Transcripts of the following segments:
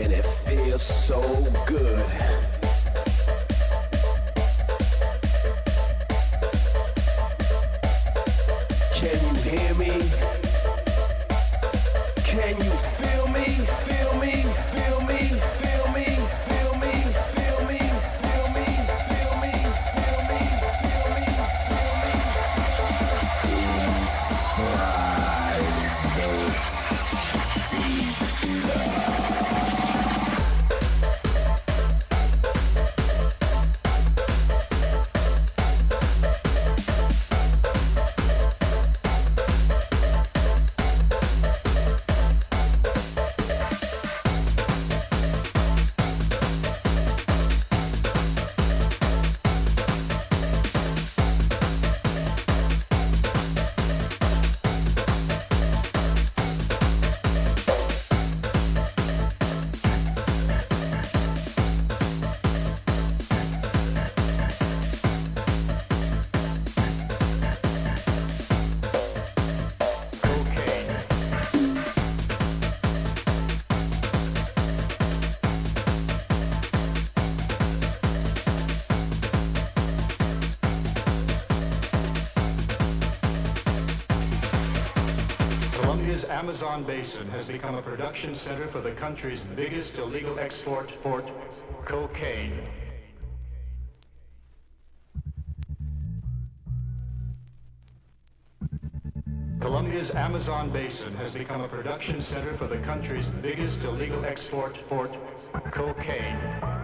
and it feels so good. Amazon basin has become a production center for the country's biggest illegal export port, cocaine. Colombia's Amazon basin has become a production center for the country's biggest illegal export port, cocaine.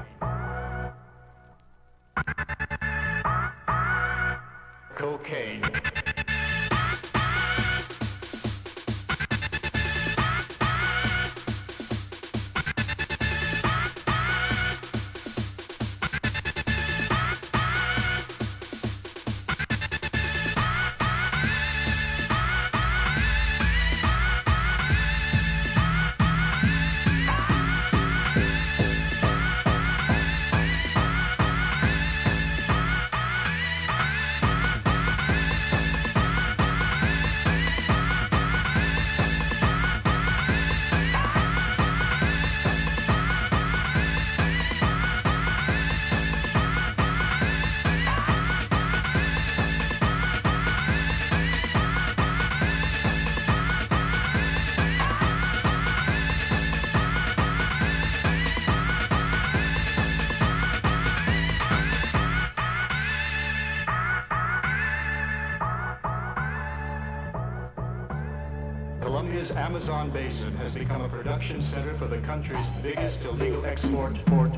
Amazon basin has become a production center for the country's biggest illegal export port,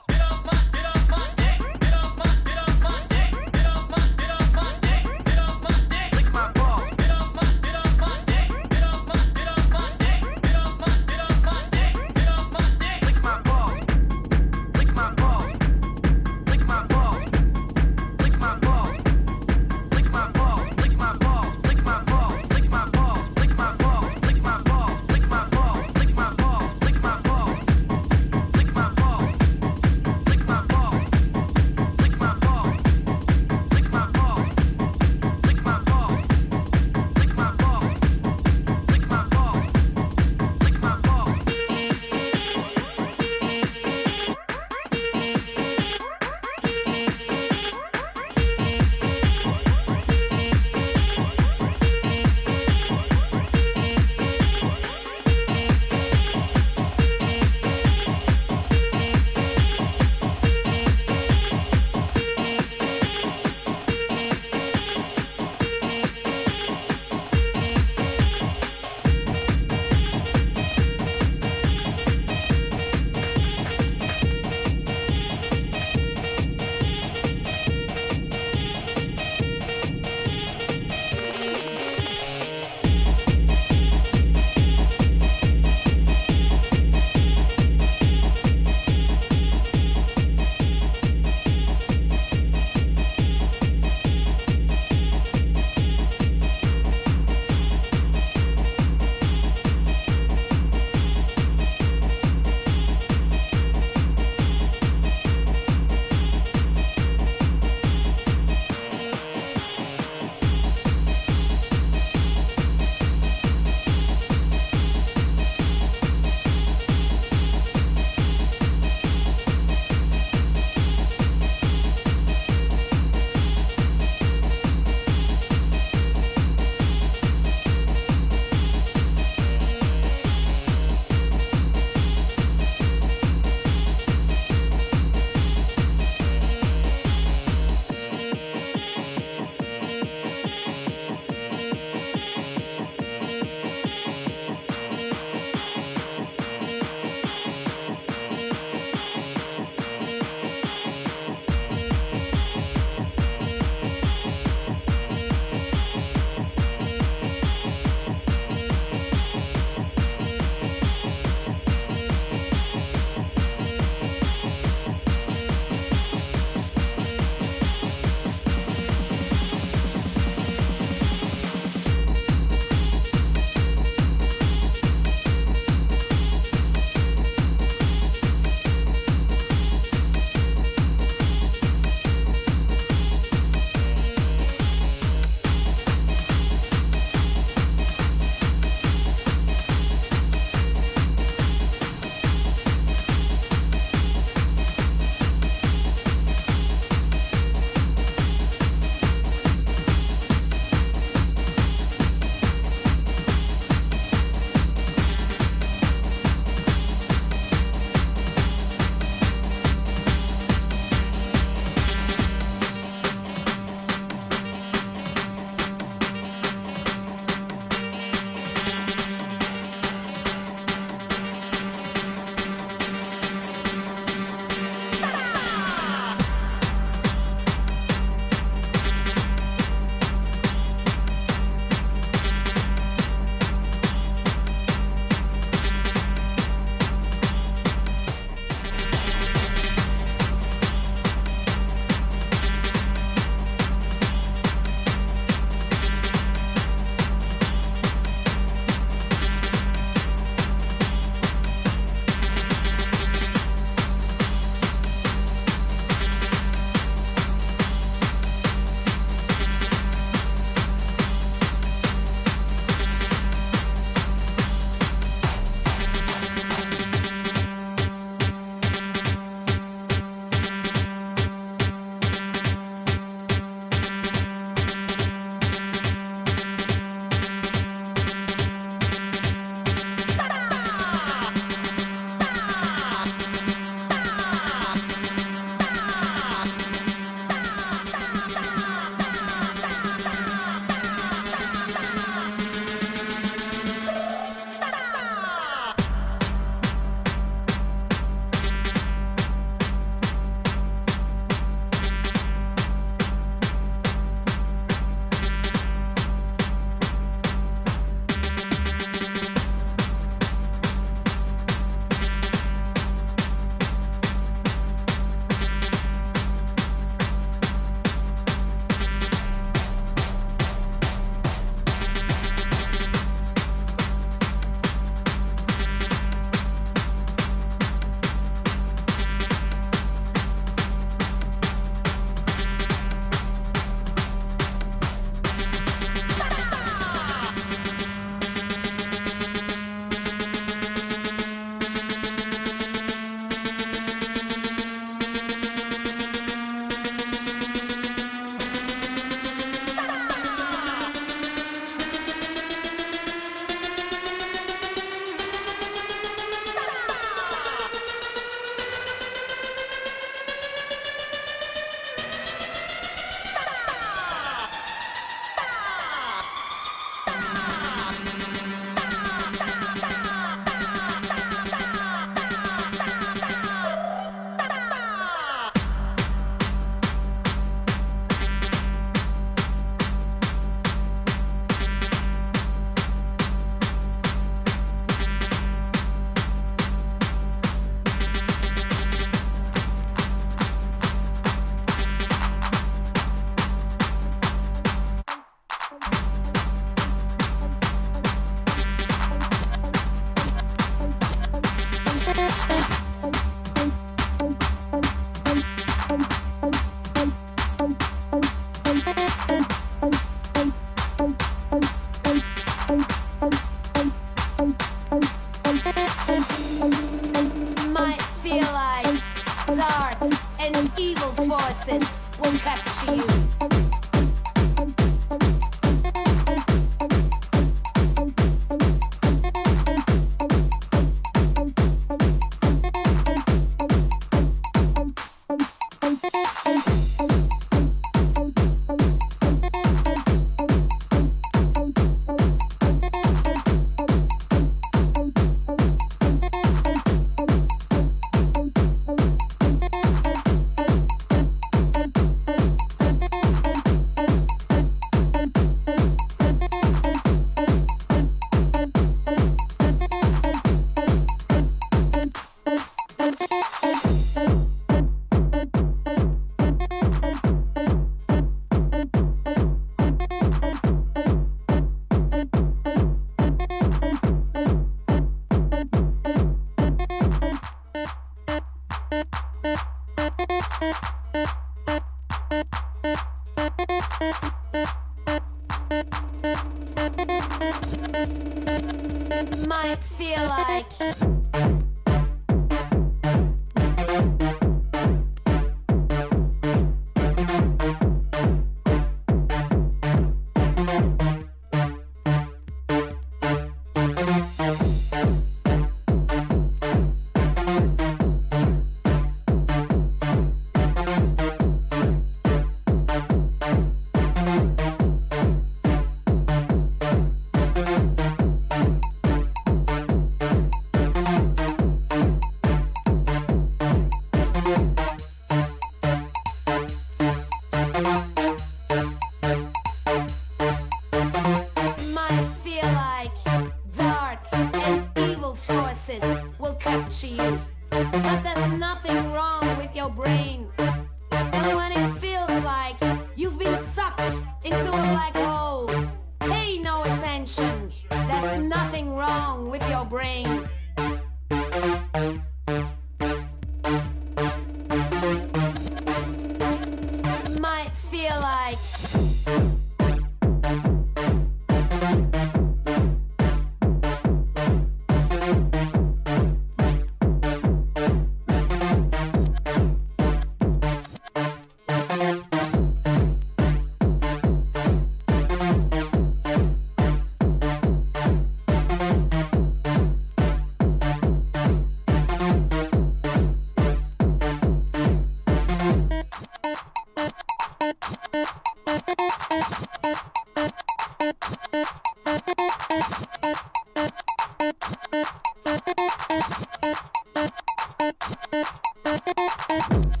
Bye.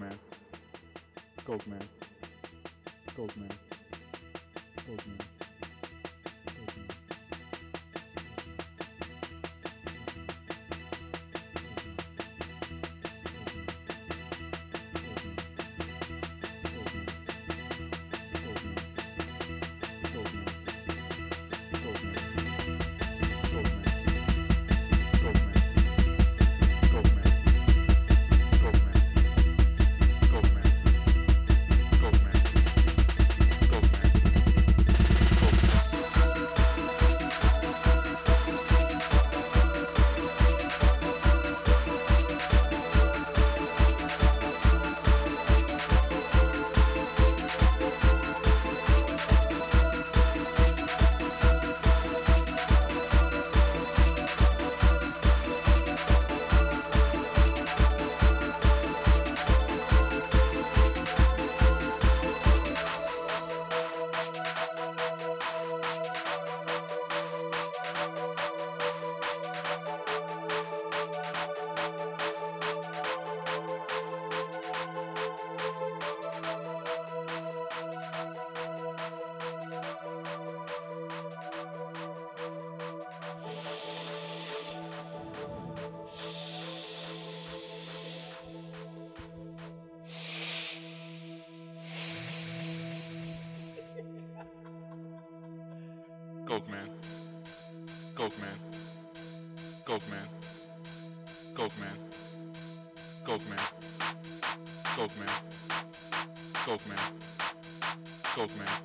man. Ghost man. Ghost man. Coke man.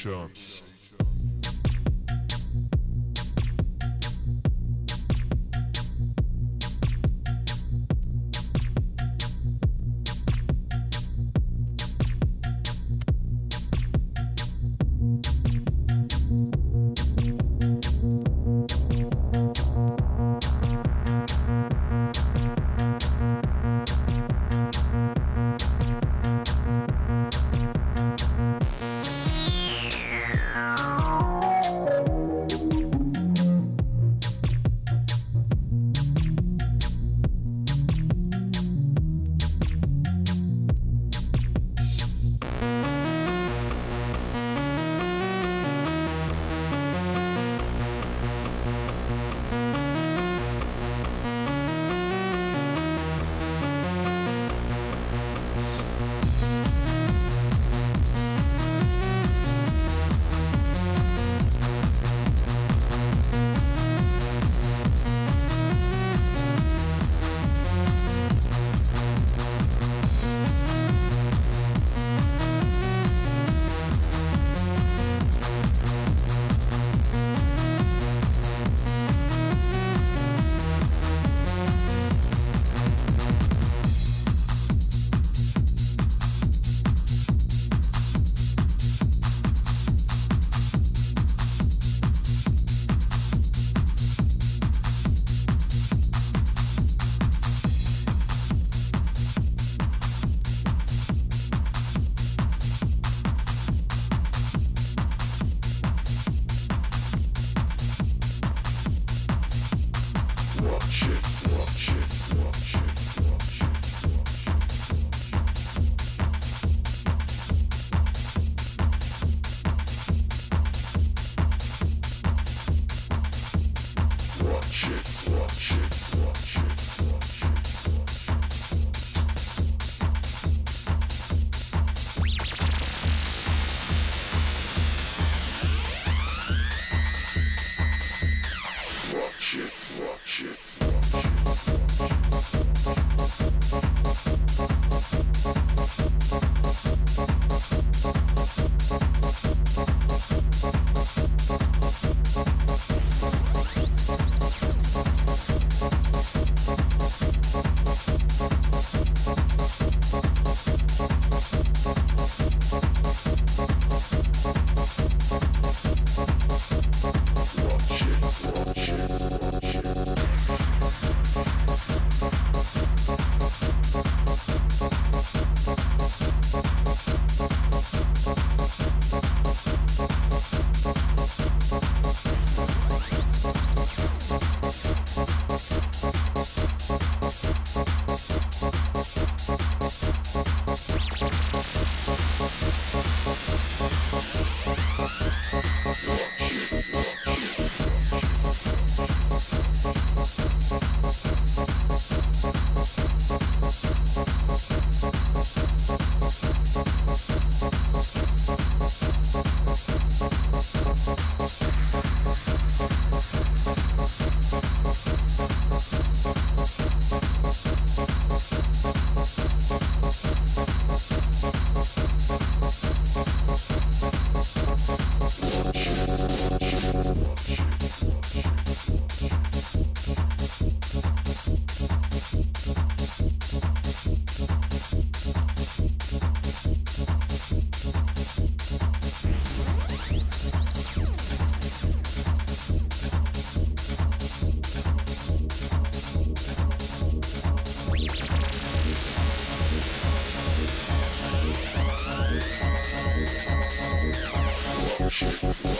Sharp.